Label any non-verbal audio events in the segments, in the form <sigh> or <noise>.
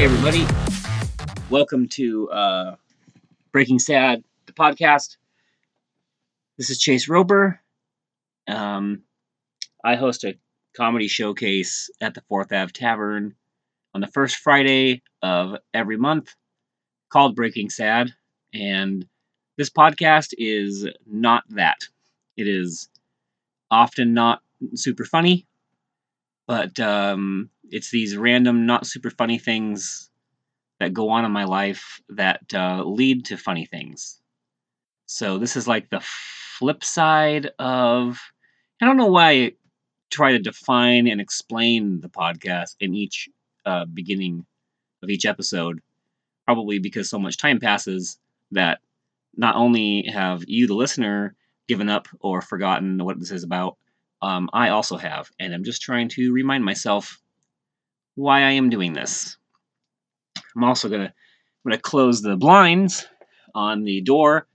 everybody. Welcome to uh, Breaking Sad, the podcast. This is Chase Roper. Um, I host a comedy showcase at the Fourth Ave Tavern on the first Friday of every month called Breaking Sad. And this podcast is not that. It is often not super funny, but um, it's these random, not super funny things that go on in my life that uh, lead to funny things. So this is like the flip side of. I don't know why I try to define and explain the podcast in each uh, beginning of each episode. Probably because so much time passes that not only have you, the listener, given up or forgotten what this is about, um, I also have, and I'm just trying to remind myself why I am doing this. I'm also gonna I'm gonna close the blinds on the door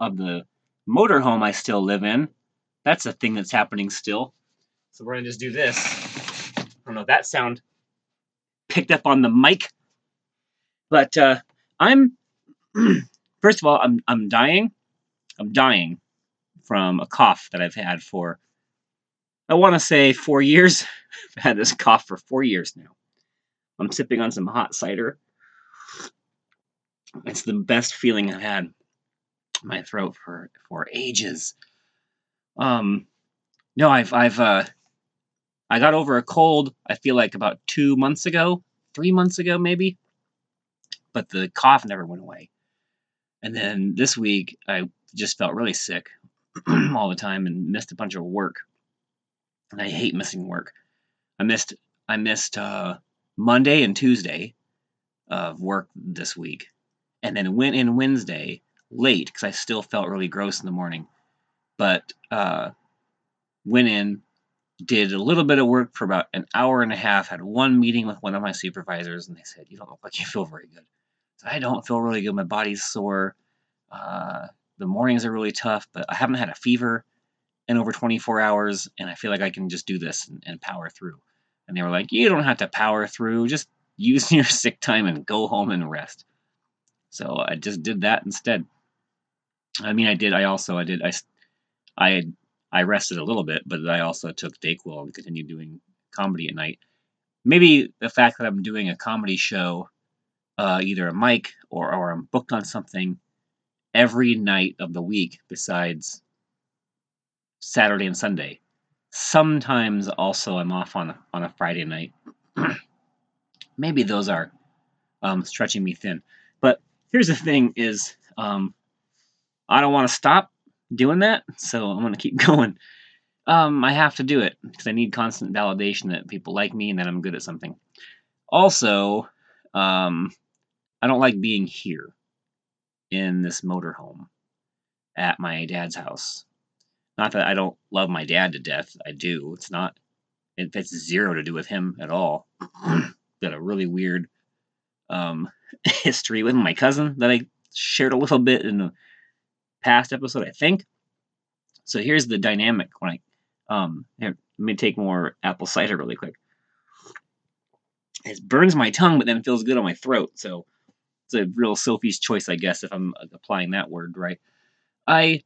of the motorhome I still live in. That's a thing that's happening still. So we're gonna just do this. I don't know that sound picked up on the mic, but uh, I'm <clears throat> first of all I'm I'm dying. I'm dying from a cough that I've had for I want to say four years. <laughs> I've had this cough for four years now. I'm sipping on some hot cider. It's the best feeling I've had my throat for for ages. Um, no, I've I've uh, I got over a cold. I feel like about two months ago, three months ago maybe, but the cough never went away. And then this week, I just felt really sick <clears throat> all the time and missed a bunch of work. And I hate missing work. I missed I missed uh, Monday and Tuesday of work this week, and then went in Wednesday late because I still felt really gross in the morning. But uh, went in, did a little bit of work for about an hour and a half. Had one meeting with one of my supervisors, and they said, "You don't look like you feel very good." So I don't feel really good. My body's sore. Uh, the mornings are really tough, but I haven't had a fever in over 24 hours, and I feel like I can just do this and, and power through. And they were like, you don't have to power through, just use <laughs> your sick time and go home and rest. So I just did that instead. I mean, I did. I also I did. I I I rested a little bit, but I also took Dayquil and continued doing comedy at night. Maybe the fact that I'm doing a comedy show, uh, either a mic or or I'm booked on something every night of the week besides Saturday and Sunday. Sometimes also I'm off on on a Friday night. <clears throat> Maybe those are um, stretching me thin. But here's the thing: is um, I don't want to stop doing that, so I'm going to keep <laughs> going. Um, I have to do it because I need constant validation that people like me and that I'm good at something. Also, um, I don't like being here in this motorhome at my dad's house. Not that I don't love my dad to death. I do. It's not. It, it's zero to do with him at all. <clears throat> Got a really weird um, <laughs> history with my cousin that I shared a little bit in the past episode, I think. So here's the dynamic when I um here, let me take more apple cider really quick. It burns my tongue, but then feels good on my throat. So it's a real Sophie's choice, I guess, if I'm applying that word right. I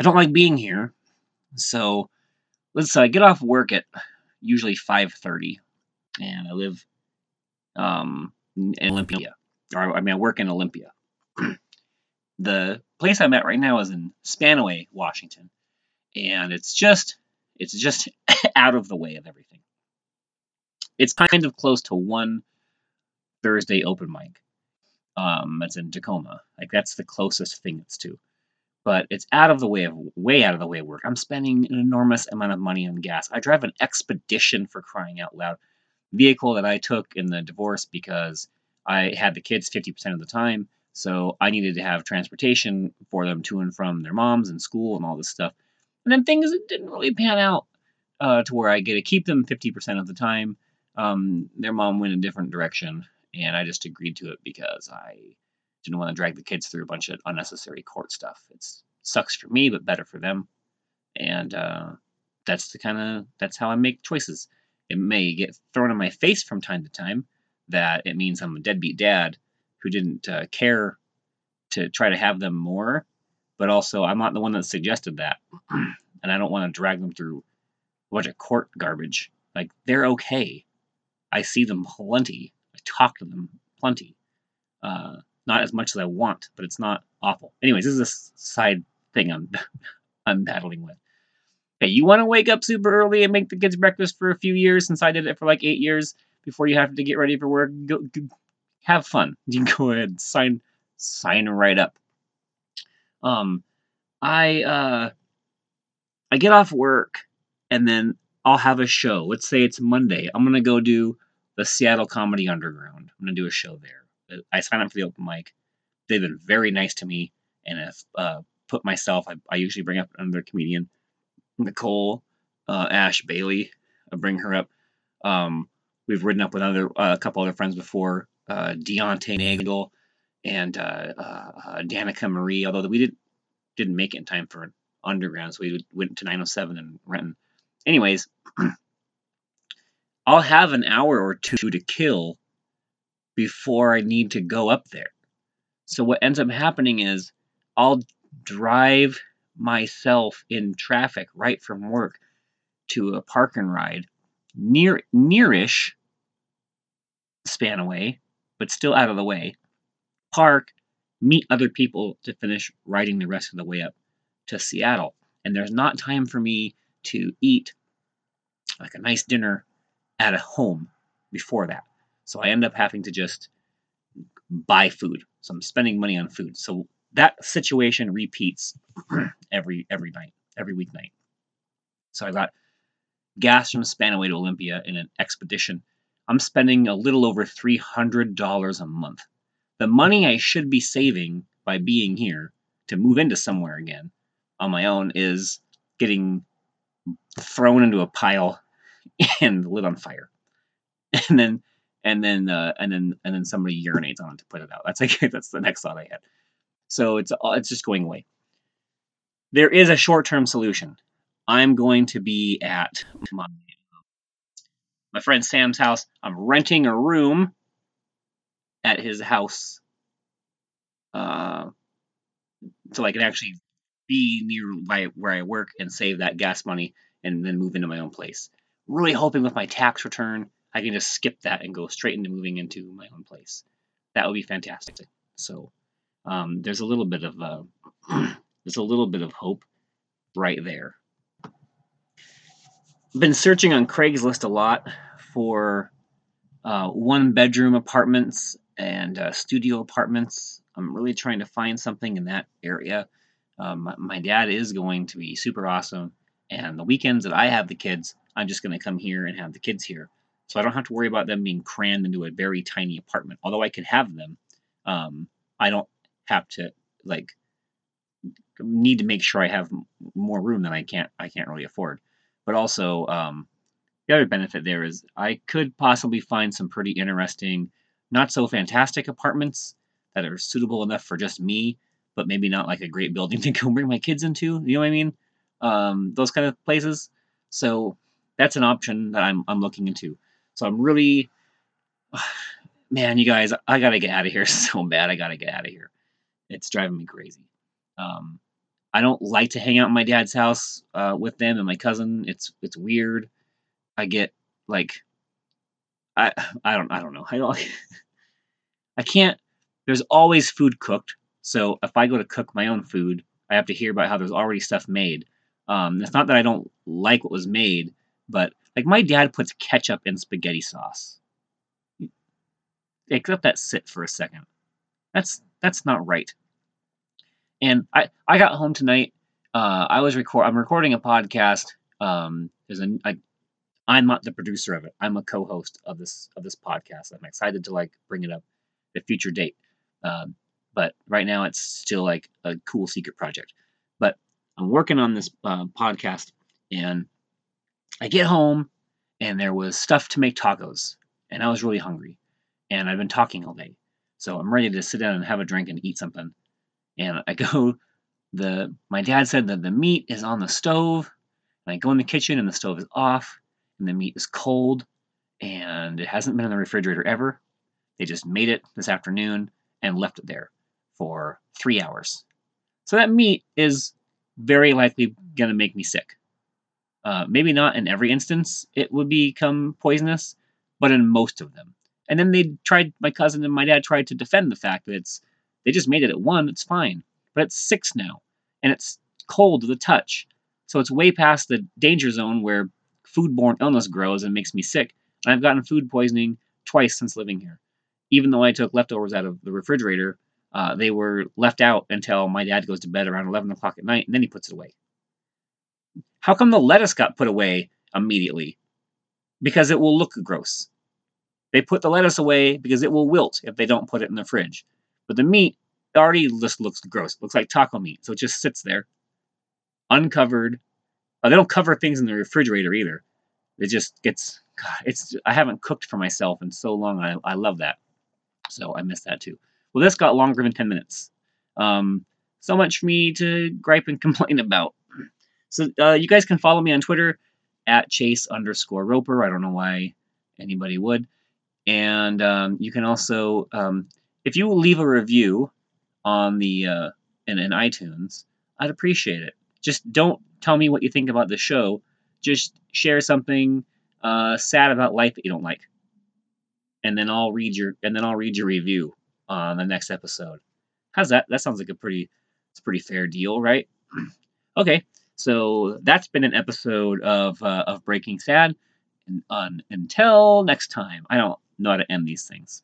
I don't like being here. So let's uh, get off work at usually 5:30, and I live um, in Olympia. Or I mean, I work in Olympia. <clears throat> the place I'm at right now is in Spanaway, Washington, and it's just it's just <laughs> out of the way of everything. It's kind of close to one Thursday open mic. Um, that's in Tacoma. Like that's the closest thing it's to but it's out of the way of way out of the way of work. I'm spending an enormous amount of money on gas. I drive an expedition for crying out loud vehicle that I took in the divorce because I had the kids 50% of the time, so I needed to have transportation for them to and from their moms and school and all this stuff. And then things didn't really pan out uh, to where I get to keep them 50% of the time. Um, their mom went a different direction, and I just agreed to it because I didn't want to drag the kids through a bunch of unnecessary court stuff. It sucks for me, but better for them. And uh, that's the kind of that's how I make choices. It may get thrown in my face from time to time that it means I'm a deadbeat dad who didn't uh, care to try to have them more, but also I'm not the one that suggested that, <clears throat> and I don't want to drag them through a bunch of court garbage. Like they're okay. I see them plenty. I talk to them plenty. Uh, not as much as I want, but it's not awful. Anyways, this is a side thing I'm <laughs> I'm battling with. Hey, you want to wake up super early and make the kids breakfast for a few years since I did it for like eight years before you have to get ready for work? Go, go have fun. <laughs> You can go ahead sign sign right up. Um, I uh, I get off work and then I'll have a show. Let's say it's Monday. I'm gonna go do the Seattle Comedy Underground. I'm gonna do a show there. I sign up for the open mic. They've been very nice to me, and have uh, put myself. I, I, usually bring up another comedian, Nicole uh, Ash Bailey. I bring her up. Um, we've ridden up with other uh, a couple other friends before. Uh, Deontay Nagel and uh, uh, Danica Marie. Although we didn't didn't make it in time for underground, so we went to 907 and Renton. Anyways, <clears throat> I'll have an hour or two to kill before I need to go up there. So what ends up happening is I'll drive myself in traffic right from work to a park and ride near nearish Spanaway, but still out of the way. Park, meet other people to finish riding the rest of the way up to Seattle. And there's not time for me to eat like a nice dinner at a home before that. So I end up having to just buy food. So I'm spending money on food. So that situation repeats <clears throat> every every night, every weeknight. So I got gas from Spanaway to Olympia in an expedition. I'm spending a little over $300 a month. The money I should be saving by being here to move into somewhere again on my own is getting thrown into a pile <laughs> and lit on fire. And then and then uh, and then and then somebody urinates on it to put it out. That's like <laughs> that's the next thought I had. So it's uh, it's just going away. There is a short-term solution. I'm going to be at my my friend Sam's house. I'm renting a room at his house, uh, so I can actually be near where I work and save that gas money and then move into my own place. Really hoping with my tax return I can just skip that and go straight into moving into my own place. That would be fantastic. So um, there's a little bit of uh, <clears throat> there's a little bit of hope right there. Been searching on Craigslist a lot for uh, one bedroom apartments and uh, studio apartments. I'm really trying to find something in that area. Um, my, my dad is going to be super awesome, and the weekends that I have the kids, I'm just going to come here and have the kids here. So I don't have to worry about them being crammed into a very tiny apartment. Although I could have them, um, I don't have to like need to make sure I have more room than I can't I can't really afford. But also, um, the other benefit there is I could possibly find some pretty interesting, not so fantastic apartments that are suitable enough for just me, but maybe not like a great building <laughs> to go bring my kids into. You know what I mean? Um, those kind of places. So that's an option that I'm I'm looking into. So I'm really, <sighs> man, you guys, I gotta get out of here <laughs> so bad. I gotta get out of here. It's driving me crazy. Um, I don't like to hang out in my dad's house uh, with them and my cousin. It's it's weird. I get like, I I don't I don't know. <laughs> I don't. I can't. There's always food cooked. So if I go to cook my own food, I have to hear about how there's already stuff made. Um, it's not that I don't like what was made, but like my dad puts ketchup in spaghetti sauce. Like let that sit for a second. That's that's not right. And I I got home tonight. Uh, I was record. I'm recording a podcast. Um, there's a I, I'm not the producer of it. I'm a co-host of this of this podcast. I'm excited to like bring it up at a future date. Um, but right now it's still like a cool secret project. But I'm working on this uh, podcast, and I get home and there was stuff to make tacos, and I was really hungry, and I've been talking all day, so I'm ready to sit down and have a drink and eat something. And I <laughs> go, the my dad said that the meat is on the stove, and I go in the kitchen and the stove is off, and the meat is cold, and it hasn't been in the refrigerator ever. They just made it this afternoon and left it there for three hours. So that meat is very likely going to make me sick. Uh, maybe not in every instance it would become poisonous, but in most of them. And then they tried, my cousin and my dad tried to defend the fact that it's, they just made it at one, it's fine. But it's six now, and it's cold to the touch. So it's way past the danger zone where foodborne illness grows and makes me sick. And I've gotten food poisoning twice since living here. Even though I took leftovers out of the refrigerator, uh, they were left out until my dad goes to bed around 11 o'clock at night, and then he puts it away. How come the lettuce got put away immediately? Because it will look gross. They put the lettuce away because it will wilt if they don't put it in the fridge. But the meat already just looks gross. It looks like taco meat, so it just sits there, uncovered. Uh, they don't cover things in the refrigerator either. It just gets. God, it's. I haven't cooked for myself in so long. I I love that. So I miss that too. Well, this got longer than ten minutes. Um, so much for me to gripe and <laughs> complain about. So uh, you guys can follow me on Twitter at chase underscore roper. I don't know why anybody would. And um, you can also, um, if you leave a review on the uh, in, in iTunes, I'd appreciate it. Just don't tell me what you think about the show. Just share something uh, sad about life that you don't like, and then I'll read your and then I'll read your review on the next episode. How's that? That sounds like a pretty it's a pretty fair deal, right? <clears throat> okay, so that's been an episode of uh, of Breaking Sad. And, until next time, I don't know how to end these things.